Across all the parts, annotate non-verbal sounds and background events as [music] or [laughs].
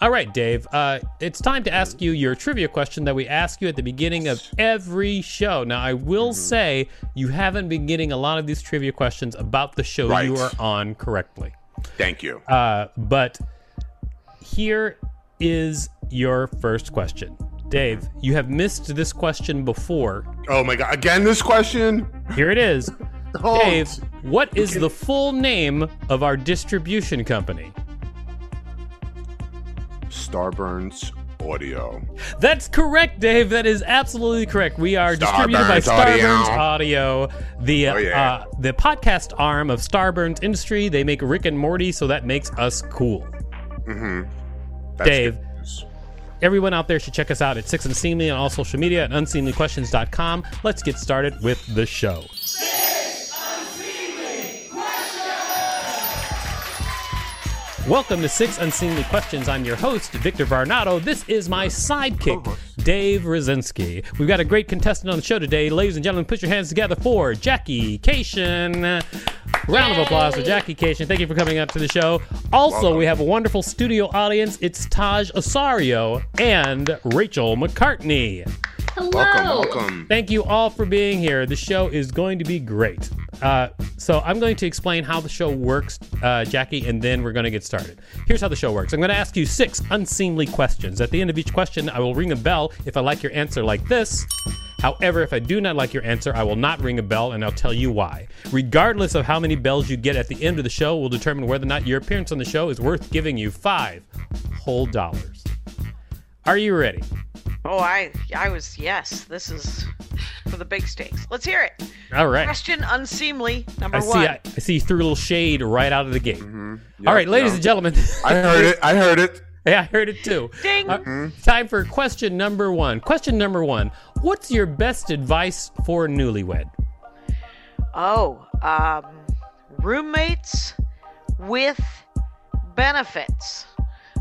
All right, Dave. Uh, it's time to ask you your trivia question that we ask you at the beginning of every show. Now, I will say you haven't been getting a lot of these trivia questions about the show Right. you are on correctly. Thank you. Uh, but here is your first question. Dave, you have missed this question before. oh my god! Again, this question. Here it is. [laughs] Dave, what is the full name of our distribution company? Starburns Audio. That's correct, Dave. That is absolutely correct. We are distributed by Starburns Audio. Audio, the Oh, yeah. uh, the podcast arm of Starburns Industry. They make Rick and Morty, so that makes us cool. That's Dave. good. Everyone out there should check us out at Six Unseemly on all social media at unseemlyquestions.com. Let's get started with the show. Welcome to Six Unseemly Questions. I'm your host, Victor Varnado. This is my sidekick, Dave Rosinski. We've got a great contestant on the show today. Ladies and gentlemen, put your hands together for Jackie Kashian. Round of applause for Jackie Kashian. Thank you for coming up to the show. Also, Welcome. we have a wonderful studio audience. It's Taj Osario and Rachel McCartney. Hello. Welcome, welcome. Thank you all for being here. The show is going to be great. Uh, so I'm going to explain how the show works, uh, Jackie, and then we're going to get started. Here's how the show works. I'm going to ask you six unseemly questions. At the end of each question, I will ring a bell if I like your answer like this. However, if I do not like your answer, I will not ring a bell and I'll tell you why. Regardless of how many bells you get at the end of the show, will determine whether or not your appearance on the show is worth giving you five whole dollars. Are you ready? Oh, I I was yes. This is for the big stakes. Let's hear it. All right. Question unseemly number I one. see. I, I see. You threw a little shade right out of the gate. Yep, All right, ladies yep. and gentlemen. I heard it. I heard it. [laughs] yeah, I heard it too. Ding. Uh, time for question number one. Question number one. What's your best advice for a newlywed? Oh, um, roommates with benefits.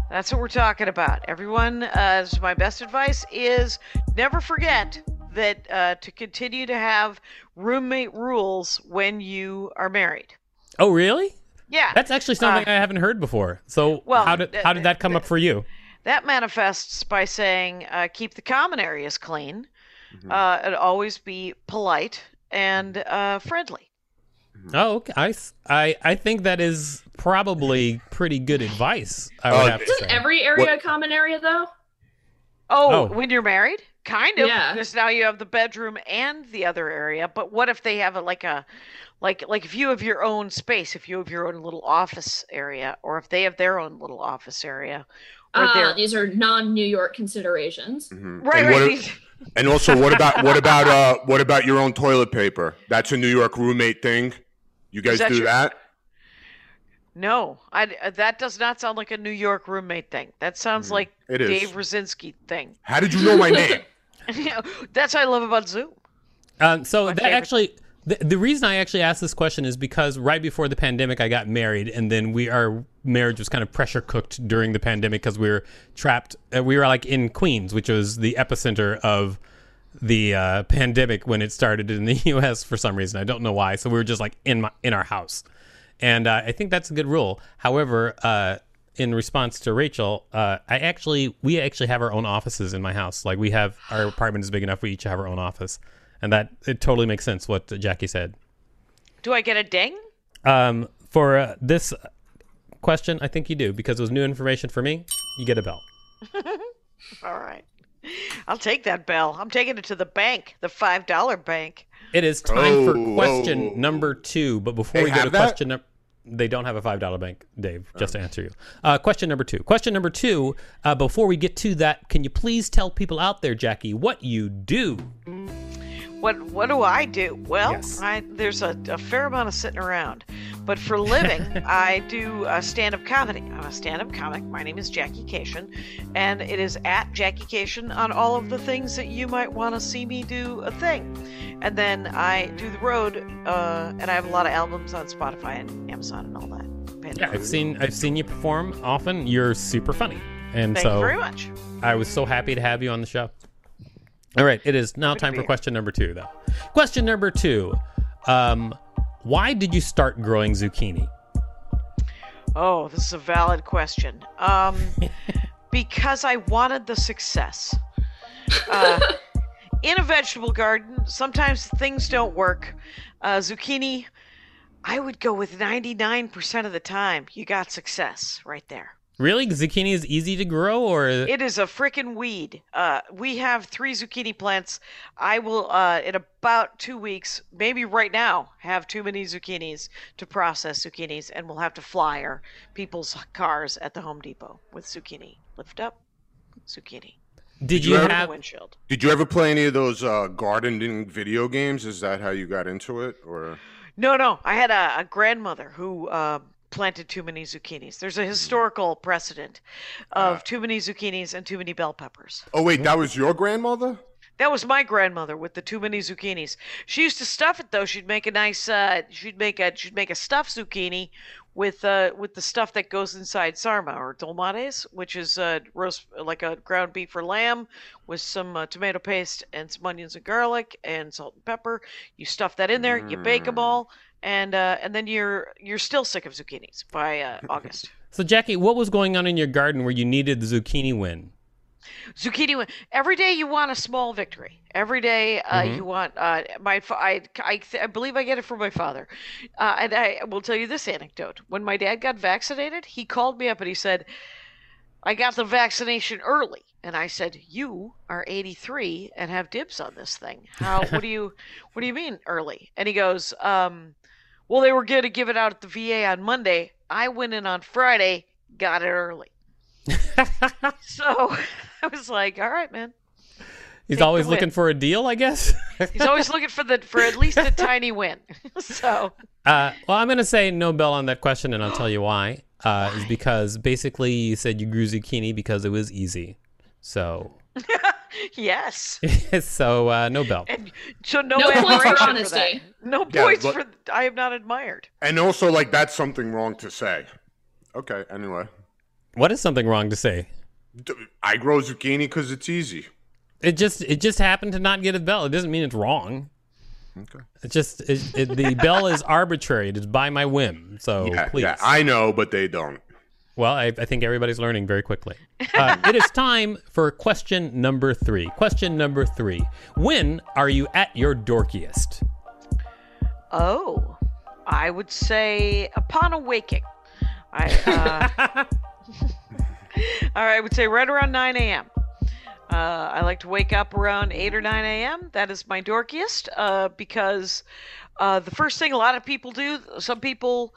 That's what we're talking about. Everyone, uh, my best advice is never forget that uh, to continue to have roommate rules when you are married. Oh, really? Yeah, That's actually something I haven't heard before. So, well, how did how did that come up for you? That manifests by saying uh, keep the common areas clean, uh, and always be polite and uh, friendly. Oh, okay. I, s- I I think that is probably pretty good advice. I would Oh, have Isn't say. every area a common area though? Oh, Oh. when you're married, kind of. Yeah. Because now you have the bedroom and the other area. But what if they have a like a, like like if you have your own space, if you have your own little office area, or if they have their own little office area, or Uh, these are non-New York considerations. right, And right. what- these- [laughs] And also, what about what about uh what about your own toilet paper? That's a New York roommate thing. You guys that do your- that? no, I, uh, that does not sound like a New York roommate thing. That sounds like. It is. Dave Rosinski thing. How did you know my name? [laughs] That's what I love about Zoom. Um, so My that favorite. actually, the, the reason I actually asked this question is because right before the pandemic, I got married, and then we our marriage was kind of pressure cooked during the pandemic because we were trapped. Uh, we were like in Queens, which was the epicenter of the uh, pandemic when it started in the [laughs] U.S. for some reason. I don't know why. So we were just like in my in our house, and uh, I think that's a good rule. However. Uh, in response to Rachel, uh, I actually we actually have our own offices in my house. Like we have our apartment is big enough we each have our own office, and that it totally makes sense what Jackie said. Do I get a ding? Um, for uh, this question, I think you do because it was new information for me. You get a bell. [laughs] All right. I'll take that bell. I'm taking it to the bank, the five dollar bank. It is time for Oh, question whoa. number two. But before They we go to that? question number, they don't have a five dollar bank, Dave. Just to answer you. Uh, question number two. Question number two. Uh, before we get to that, can you please tell people out there, Jackie, what you do? What what do I do? Well, Yes. I, there's a, a fair amount of sitting around, But for a living, I do uh, stand-up comedy. I'm a stand-up comic. My name is Jackie Kashian, and it is at Jackie Kashian on all of the things that you might want to see me do a thing. And then I do the road, uh, and I have a lot of albums on Spotify and Amazon and all that. Yeah, I've seen I've seen you perform often. You're super funny, and Thank so you very much. I was so happy to have you on the show. All right, it is now Good time for question number two, though. Question number two: um, Why did you start growing zucchini? Oh, this is a valid question. Um, [laughs] because I wanted the success. Uh, [laughs] in a vegetable garden, sometimes things don't work. Uh, zucchini, I would go with 99% of the time. You got success right there. Really, zucchini is easy to grow, or It is a frickin' weed. Uh, we have three zucchini plants. I will, uh, in about two weeks, maybe right now, have too many zucchinis to process zucchinis, and we'll have to flyer people's cars at the Home Depot with zucchini. Lift up, zucchini. did you you ever- Put in the have? windshield. Did you ever play any of those uh, gardening video games? Is that how you got into it, or? No, no. I had a, a grandmother who uh, planted too many zucchinis. There's a historical precedent of too many zucchinis and too many bell peppers. Oh wait, that was your grandmother. That was my grandmother with the too many zucchinis. She used to stuff it though. She'd make a nice. Uh, she'd make a. She'd make a stuffed zucchini with uh with the stuff that goes inside sarma or dolmades, which is uh roast like a ground beef or lamb with some uh, tomato paste and some onions and garlic and salt and pepper. You stuff that in there. You bake them all, and uh, and then you're you're still sick of zucchinis by uh, [laughs] August. So, Jackie, what was going on in your garden where you needed the zucchini win? zucchini win- every day you want a small victory. Every day uh, Mhm. you want uh, my I, I, th- I believe i get it from my father. Uh, and i will tell you this anecdote. When my dad got vaccinated he called me up and he said i got the vaccination early. And i said you are 83 and have dibs on this thing. How what do you what do you mean early? And he goes um, well they were going to give it out at the va on monday i went in on friday got it early [laughs] so [laughs] I was like, all right, man. He's Take always looking for a deal, I guess. [laughs] He's always looking for the for at least a tiny win. so Uh, well, I'm going to say no bell on that question, and I'll tell you why. Uh, is because basically you said you grew zucchini because it was easy. So, [laughs] yes. [laughs] so uh, no bell. And so no, No points for admiration that. honesty. No Yeah, points but- for I have not admired. And also, like that's something wrong to say. Okay. Anyway, What is something wrong to say? I grow zucchini because it's easy. It just it just happened to not get a bell. It doesn't mean it's wrong. Okay. It just it, it, the bell is arbitrary. It is by my whim. So yeah, please. yeah, I know, but they don't. Well, I, I think everybody's learning very quickly. Uh, it is time for question number three. Question number three. When are you at your dorkiest? Oh, I would say upon awaking. I uh, [laughs] I would say right around 9 a.m. Uh, I like to wake up around 8 or 9 a.m. That is my dorkiest uh, because uh, the first thing a lot of people do, some people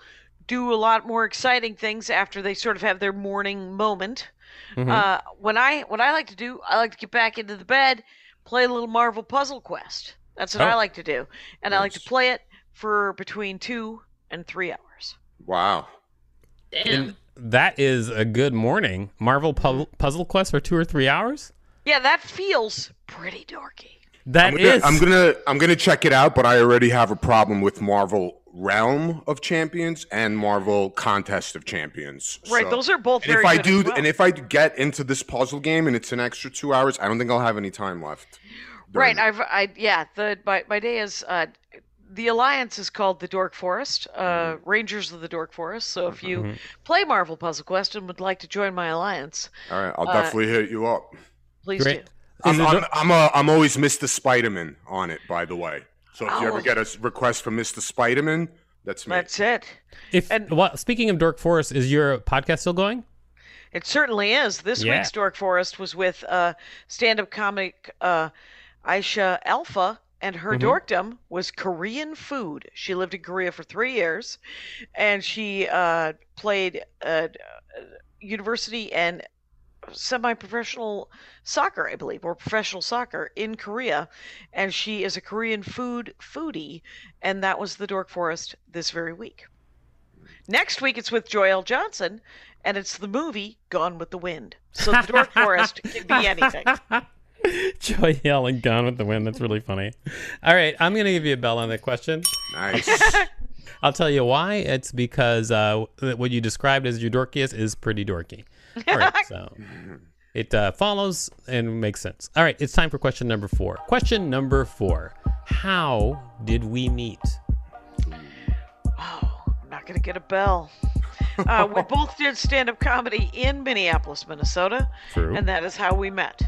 do a lot more exciting things after they sort of have their morning moment. Mhm. Uh, when I what I like to do, I like to get back into the bed, play a little Marvel Puzzle Quest. That's what I Oh. like to do, and I like to play it for between two and three hours. Wow. Damn. And that is a good morning. Marvel pu- Puzzle Quest for two or three hours. Yeah, that feels pretty dorky. That I'm gonna, I'm gonna I'm gonna check it out, but I already have a problem with Marvel Realm of Champions and Marvel Contest of Champions. Right, So- those are both And very if I good do, as well. and if I get into this puzzle game and it's an extra two hours, I don't think I'll have any time left. Right, I've I yeah, the my, my day is uh the alliance is called the Dork Forest, uh, Mm-hmm. Rangers of the Dork Forest. So if you Mhm. play Marvel Puzzle Quest and would like to join my alliance, All right, I'll uh, definitely hit you up. please Great. do. I'm, I'm, I'm, a, I'm always Mr. Spiderman on it, by the way. So if you Oh. ever get a request from Mr. Spiderman, that's me. That's it. if and- well, speaking of Dork Forest, is your podcast still going? It certainly is. This Yeah. week's Dork Forest was with uh, stand-up comic uh, Aisha Alfa, and her Mhm. dorkdom was Korean food. She lived in Korea for three years, and she uh, played uh, university and semi-professional soccer, I believe, or professional soccer in Korea, and she is a Korean food foodie, and that was the Dork Forest this very week. Next week it's with Joel Johnson, and it's the movie Gone with the Wind. So the Dork Forest can be anything. [laughs] Joy yelling "Gone with the Wind." That's really funny. All right, I'm gonna give you a bell on the question. Nice. [laughs] I'll tell you why. It's because uh, what you described as your dorkiest is pretty dorky. All right, [laughs] so it uh, follows and makes sense. All right, it's time for question number four. Question number four: How did we meet? Oh, I'm not gonna get a bell. Uh, we [laughs] both did stand-up comedy in Minneapolis, Minnesota, True. and that is how we met.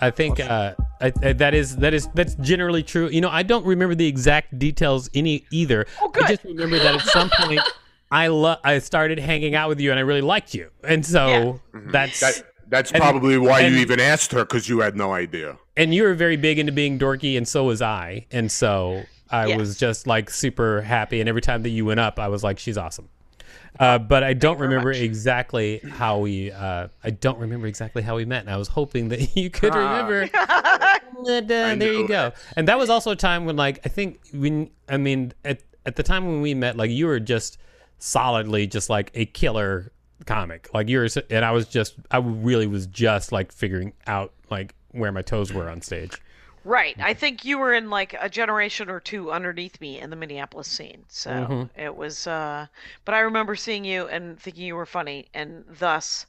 I think uh, I, I, that is that is that's generally true. You know, I don't remember the exact details any either. Oh, good. I just remember that at some point [laughs] I lo- I started hanging out with you and I really liked you, and so that's that, that's And- probably why and- you even asked her because you had no idea. and you were very big into being dorky, and so was I, and so I Yes. was just like super happy. And every time that you went up, I was like, she's awesome. Uh, but I don't very remember much. exactly how we. Uh, I don't remember exactly how we met, and I was hoping that [laughs] you could Ah. remember. [laughs] But, uh, there you go. And that was also a time when, like, I think when I mean, at at the time when we met, like, you were just solidly just like a killer comic. Like you were, and I was just, I really was just like figuring out like where my toes were on stage. Right. I think you were in like a generation or two underneath me in the Minneapolis scene. So Mm-hmm. it was uh but I remember seeing you and thinking you were funny and thus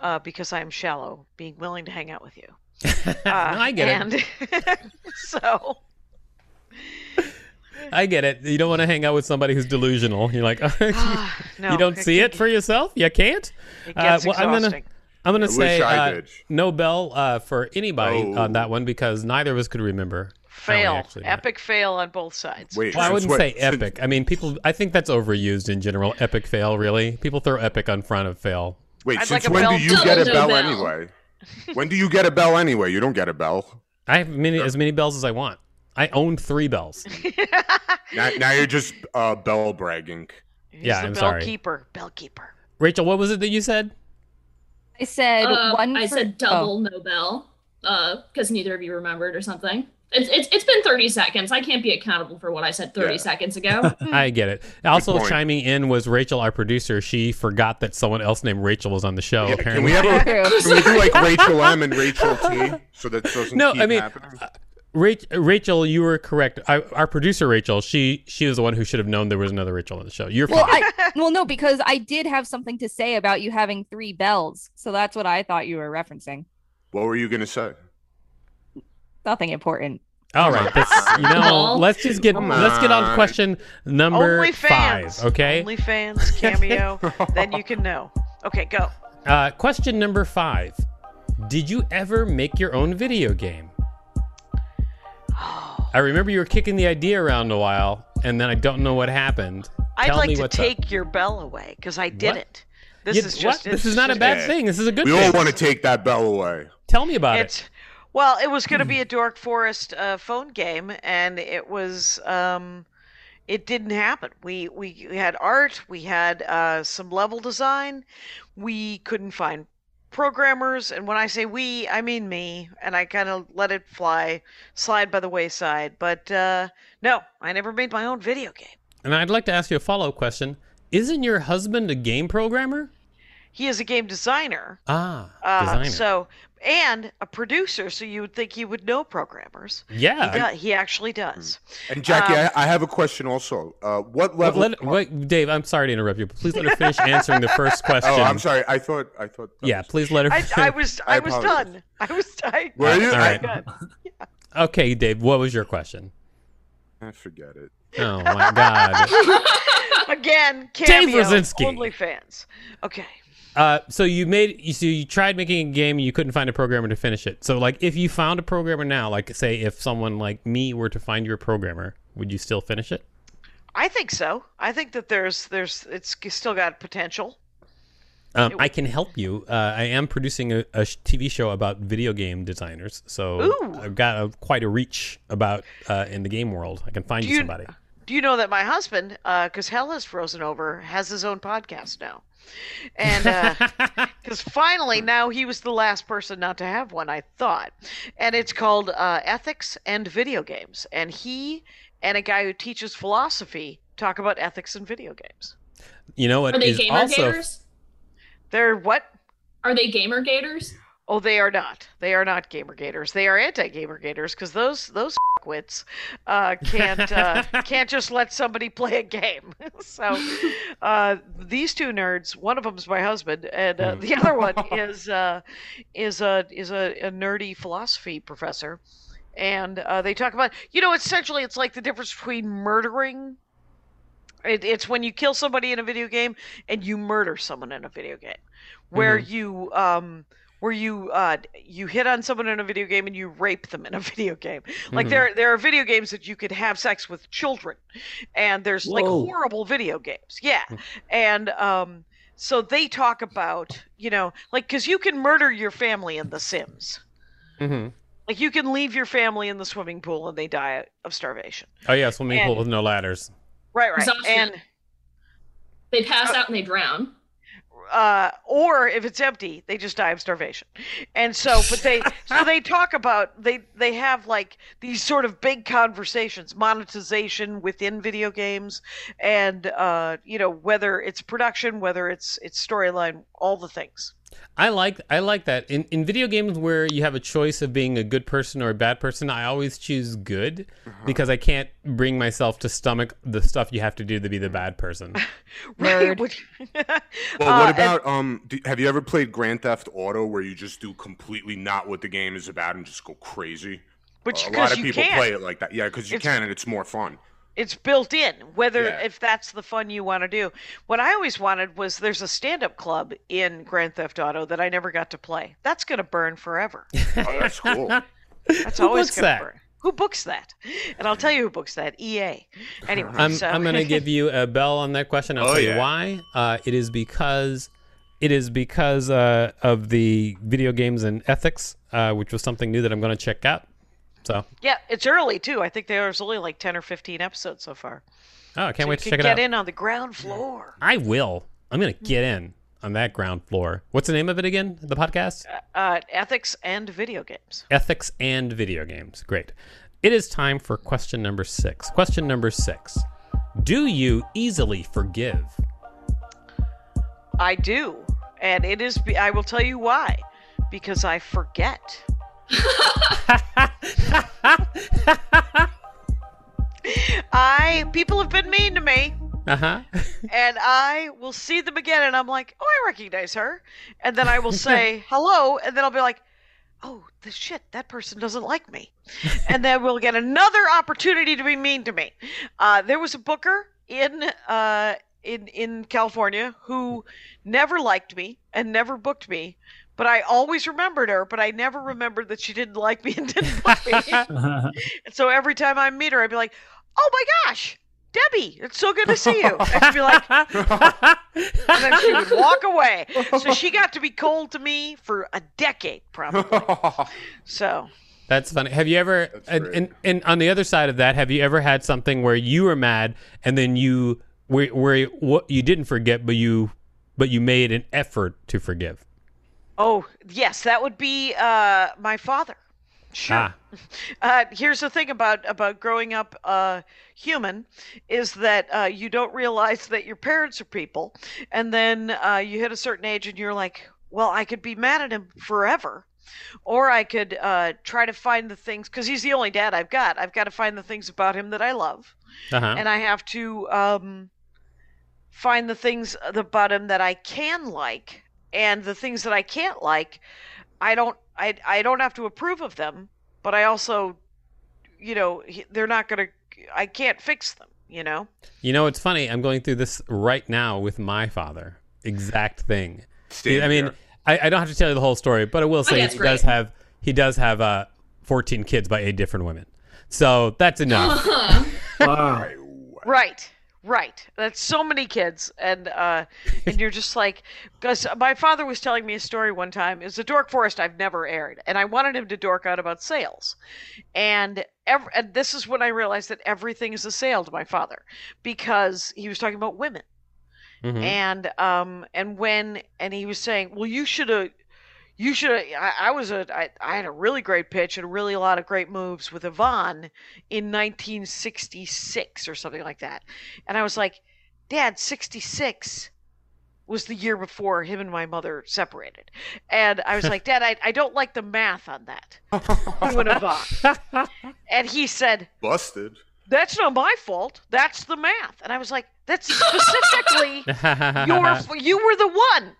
uh because I'm shallow, being willing to hang out with you. [laughs] Uh, I get it. [laughs] so I get it. You don't want to hang out with somebody who's delusional. You're like, [laughs] no, you don't see it for yourself. You can't. It gets I'm gonna, exhausting. I'm gonna I say uh, did. no bell uh, for anybody Oh. on that one because neither of us could remember. fail. actually met. Epic fail on both sides. Wait, Well, I wouldn't when- say since- [laughs] epic. I mean, people. I think that's overused in general. Epic fail, really. People throw epic on front of fail. Wait, I'd since like when bell do you get a bell, bell. anyway? when do you get a bell anyway? You don't get a bell. I have many as many bells as I want. I own three bells. [laughs] Now, now you're just uh, bell bragging. He's Yeah, the I'm bell sorry. keeper. Bell keeper. Rachel, what was it that you said? I said Uh, one. I for- said double oh. double Nobel, because neither of you remembered or something. It's, it's it's been 30 seconds. I can't be accountable for what I said 30 Yeah. seconds ago. [laughs] I get it. Also chiming in was Rachel, our producer. She forgot that someone else named Rachel was on the show. Can apparently, we have a, can we do like Rachel M and Rachel T [laughs] so that doesn't No, keep I mean, happening? Rach- Rachel, you were correct. I, our producer Rachel, she she was the one who should have known there was another Rachel on the show. You're Well, fine. I well no because I did have something to say about you having three bells, so that's what I thought you were referencing. What were you gonna say? Nothing important. All right, that's, you know, let's just get Come let's get on to on. question number Only five. Okay. Only fans cameo. [laughs] then you can know. Okay, go. Uh, question number five. Did you ever make your own video game? I remember you were kicking the idea around a while, and then I don't know what happened. I'd Tell like me to what's up. take your bell away because I didn't. This You- is what? just. This is not a bad Yeah. thing. This is a good thing. We thing. all want to take that bell away. Tell me about It's it. well, it was going to be a [clears throat] Dork Forest uh, phone game, and it was. Um, it didn't happen. We we, we had art, we had uh, some level design, we couldn't find programmers, and when I say we, I mean me, and I kind of let it fly, slide by the wayside. But uh, no, I never made my own video game. And I'd like to ask you a follow up question. Isn't your husband a game programmer? He is a game designer, Ah, uh, designer. so and a producer, so you would think he would know programmers. He, yeah. do- he actually does. And Jackie, Um, I, I have a question also. Uh, what But level? let, wait, Dave, I'm sorry to interrupt you, but please let her finish answering the first question. [laughs] oh, I'm sorry. I thought. I thought. Yeah, was- please let her. I, I was I, I was done. I was I, [laughs] Were you? All right. Good. [laughs] Okay, Dave, what was your question? I forget it. Oh my God. Again, cameo. Rosinski. OnlyFans. Okay. Uh, so you made you so you tried making a game and you couldn't find a programmer to finish it. So like if you found a programmer now, like say if someone like me were to find you a programmer, would you still finish it? I think so. I think that there's there's it's still got potential. Um, I can help you. Uh, I am producing a, a TV show about video game designers, so Ooh. I've got a, quite a reach about uh, in the game world. I can find you you- somebody. Do you know that my husband, because Hell has frozen over, has his own podcast now, and [laughs] because finally now he was the last person not to have one, I thought, and it's called uh, Ethics and Video Games, and he and a guy who teaches philosophy talk about ethics and video games. You know what Are they is gamer also gators? They're what? Are they gamer gators? Oh, they are not. They are not gamer gators. They are anti gamer gators because those those [laughs] wits uh, can't uh, [laughs] can't just let somebody play a game. [laughs] so uh, these two nerds, one of them's my husband, and uh, the other one is uh, is a is a, a nerdy philosophy professor, and uh, they talk about you know essentially it's like the difference between murdering. It, it's when you kill somebody in a video game and you murder someone in a video game, where you um where you uh you hit on someone in a video game and you rape them in a [laughs] video game. Like Mhm. there there are video games that you could have sex with children, and there's like horrible video games. Yeah, and um so they talk about you know like because you can murder your family in The Sims. hmm Like you can leave your family in the swimming pool and they die of starvation. Oh yeah, swimming pool with no ladders. Right, right. Exhaustion. And They pass Uh, out and they drown. Uh, or if it's empty, they just die of starvation. And so, but they so they [laughs] talk about they they have like these sort of big conversations, monetization within video games, and uh, you know whether it's production, whether it's it's storyline, all the things. I like I like that in in video games where you have a choice of being a good person or a bad person. I always choose good because I can't bring myself to stomach the stuff you have to do to be the bad person. [laughs] Nerd. Which- [laughs] Well, Uh, what and- about um? Do, have you ever played Grand Theft Auto where you just do completely not what the game is about and just go crazy? which a lot of people can. play it like that. Yeah, because you It's- can and it's more fun. It's built in whether Yeah. if that's the fun you want to do what i always wanted was there's a stand-up club in grand theft auto that i never got to play that's going to burn forever [laughs] Oh, that's cool. that's Who always books going that? to burn who books that and i'll tell you who books that ea anyway I'm so I'm gonna give you a bell on that question. I'll Oh, tell you yeah. why. Uh, it is because it is because uh, of the video games and ethics, uh, which was something new that I'm going to check out. So, yeah it's early too i think there's only like 10 or 15 episodes so far oh, I can't so wait you to check it get in on the ground floor I will. I'm going to get in on that ground floor. What's the name of it again? The podcast? uh, ethics and video games Ethics and video games. Great. It is time for question number six. Question number six. Do you easily forgive? i do and it is be- i will tell you why because i forget [laughs] I people have been mean to me, Uh huh. and I will see them again, and I'm like, oh, I recognize her, and then I will say [laughs] hello, and then I'll be like, oh, the shit, that person doesn't like me, and then we'll get another opportunity to be mean to me. Uh, there was a booker in uh, in in California who never liked me and never booked me. But I always remembered her, but I never remembered that she didn't like me and didn't book me. [laughs] [laughs] And so every time I meet her, I'd be like, "Oh my gosh, Debbie, it's so good to see you." And she'd be like, [laughs] and then she would walk away. So she got to be cold to me for a decade, probably. So That's funny. Have you ever and, and and on the other side of that, have you ever had something where you were mad and then you where where what you didn't forget but you but you made an effort to forgive? Oh, yes, that would be uh, my father. Sure. Ah. [laughs] Uh, here's the thing about about growing up uh, human is that uh, you don't realize that your parents are people, and then uh, you hit a certain age and you're like, well, I could be mad at him forever, or I could uh, try to find the things because he's the only dad I've got. I've got to find the things about him that I love, Uh-huh. and I have to um, find the things about him that I can like, and the things that I can't like, I don't I I don't have to approve of them, but I also, you know, they're not gonna. I can't fix them. You know. You know, it's funny. I'm going through this right now with my father. Exact thing. Stay I mean. I, I don't have to tell you the whole story, but I will say that's he does have he does have uh 14 kids by eight different women. So that's enough. [laughs] wow. Right. Right. That's so many kids, and uh, and you're just like, because my father was telling me a story one time. It's a dork forest I've never aired, and I wanted him to dork out about sales, and ev- and this is when I realized that everything is a sale to my father, because he was talking about women. Mhm. and um and when and he was saying well you should have you should I, I was a I, I had a really great pitch and really a lot of great moves with yvonne in 1966 or something like that and i was like Dad, 66 was the year before him and my mother separated. And I was like, Dad, I, I don't like the math on that. [laughs] He went. [laughs] And he said, Busted. That's not my fault. That's the math. And I was like, That's specifically [laughs] your. You were the one.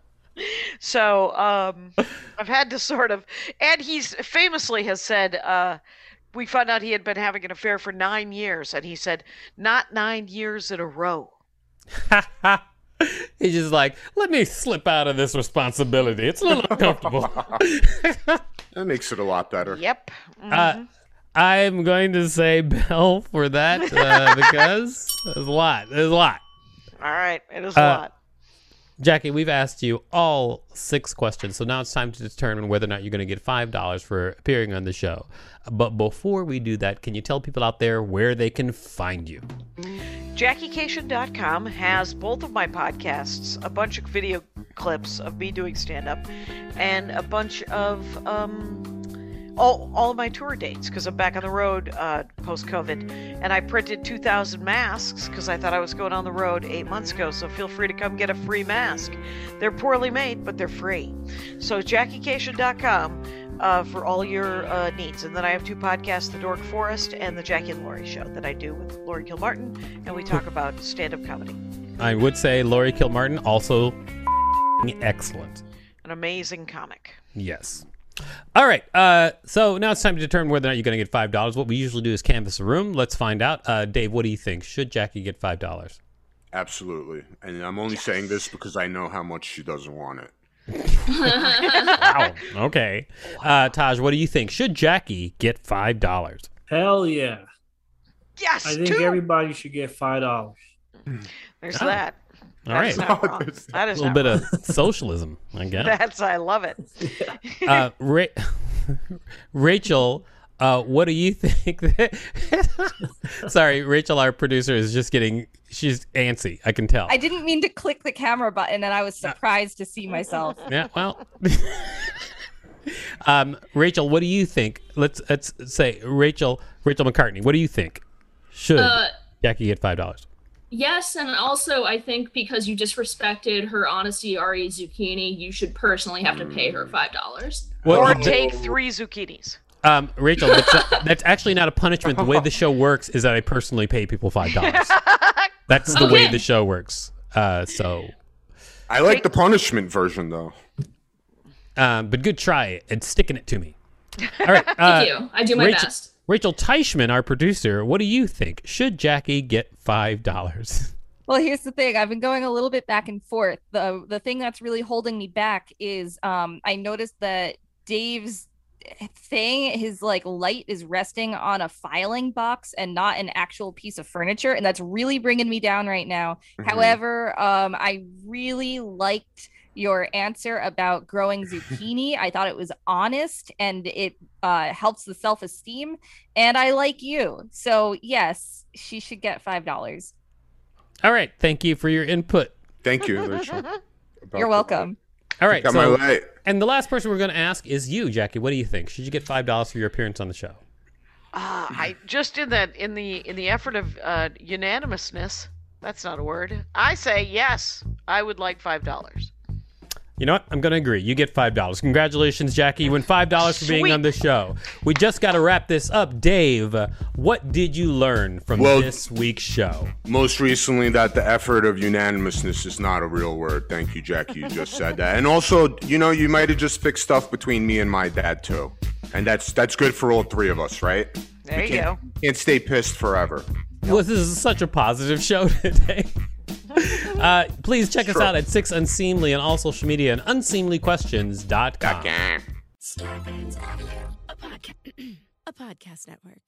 [laughs] So um, I've had to sort of, and he's famously has said, uh, we found out he had been having an affair for nine years, and he said, not nine years in a row. [laughs] He's just like, let me slip out of this responsibility. It's a little uncomfortable. That makes it a lot better. Yep. uh, I'm going to say [laughs] Bell for that uh, [laughs] because there's a lot. There's a lot. All right. It is a Uh, lot. Jackie, we've asked you all six questions, so now it's time to determine whether or not you're going to get five dollars for appearing on the show. But before we do that, can you tell people out there where they can find you? JackieKashian.com has both of my podcasts, a bunch of video clips of me doing stand up, and a bunch of um, all, all of my tour dates because I'm back on the road uh, post COVID. And I printed 2,000 masks because I thought I was going on the road eight months ago. So feel free to come get a free mask. They're poorly made, but they're free. So JackieKashian.com uh, for all your uh, needs. And then I have two podcasts, The Dork Forest and The Jackie and Laurie Show that I do with Laurie Kilmartin, and we talk about stand-up comedy. I would say Laurie Kilmartin, also [laughs] excellent. An amazing comic. Yes. All right. Uh, so now it's time to determine whether or not you're going to get five dollars. What we usually do is canvass a room. Let's find out. Uh, Dave, what do you think? Should Jackie get five dollars? Absolutely. And I'm only saying this because I know how much she doesn't want it. Wow. [laughs] okay. Uh, Taj, what do you think? Should Jackie get five dollars? Hell yeah. Yes, I think two. everybody should get five dollars. There's Oh. that. All right. That's [laughs] not wrong. That A little bit wrong. of socialism, I [laughs] guess. That's I love it. [laughs] Uh, Ra- Rachel, uh, what do you think? Sorry, Rachel, our producer, is just getting. She's antsy. I can tell. I didn't mean to click the camera button, and I was surprised to see myself. Yeah, well. um, Rachel, what do you think? Let's let's say Rachel Rachel McCartney. What do you think? Should Uh, Jackie get five dollars? Yes, and also I think because you disrespected her honesty, Ari Zucchini, you should personally have to pay her five dollars. Or take three zucchinis. Um, Rachel, that's, that's actually not a punishment. The way the [laughs] show works is that I personally pay people five dollars. [laughs] That's the way the show works. Uh, so, I like the punishment version though. um, but good try and sticking it to me. All right, [laughs] uh, Thank you. I do my Rachel, best. Rachel Teichman, our producer, what do you think? Should Jackie get five dollars? Well, here's the thing. I've been going a little bit back and forth. The the thing that's really holding me back is um I noticed that Dave's thing his like light is resting on a filing box and not an actual piece of furniture and that's really bringing me down right now. Mhm. However, um I really liked your answer about growing zucchini. [laughs] I thought it was honest and it uh helps the self-esteem and I like you. So, yes, she should get $5. All right, thank you for your input. Thank you, [laughs] Rachel. You're the- welcome. All right, Got my so light. and the last person we're going to ask is you, Jackie. What do you think? Should you get five dollars for your appearance on the show? Uh, I just in that in the in the effort of uh, unanimousness. That's not a word. I say yes. I would like five dollars. You know what? I'm going to agree. You get five dollars. Congratulations, Jackie. You win five dollars for being Sweet. on the show. We just got to wrap this up, Dave. What did you learn from Well- this week's show? Most recently, that the effort of unanimousness is not a real word. Thank you, Jackie. You just said that. And also, you know, you might have just fixed stuff between me and my dad too, and that's that's good for all three of us, right? There We you go. can't, Can't stay pissed forever. Well, this is such a positive show [laughs] today. [laughs] Uh, please check us out at Six Unseemly and all social media and unseemlyquestions.com. Okay. Starburns a, podca- [clears throat] a podcast network.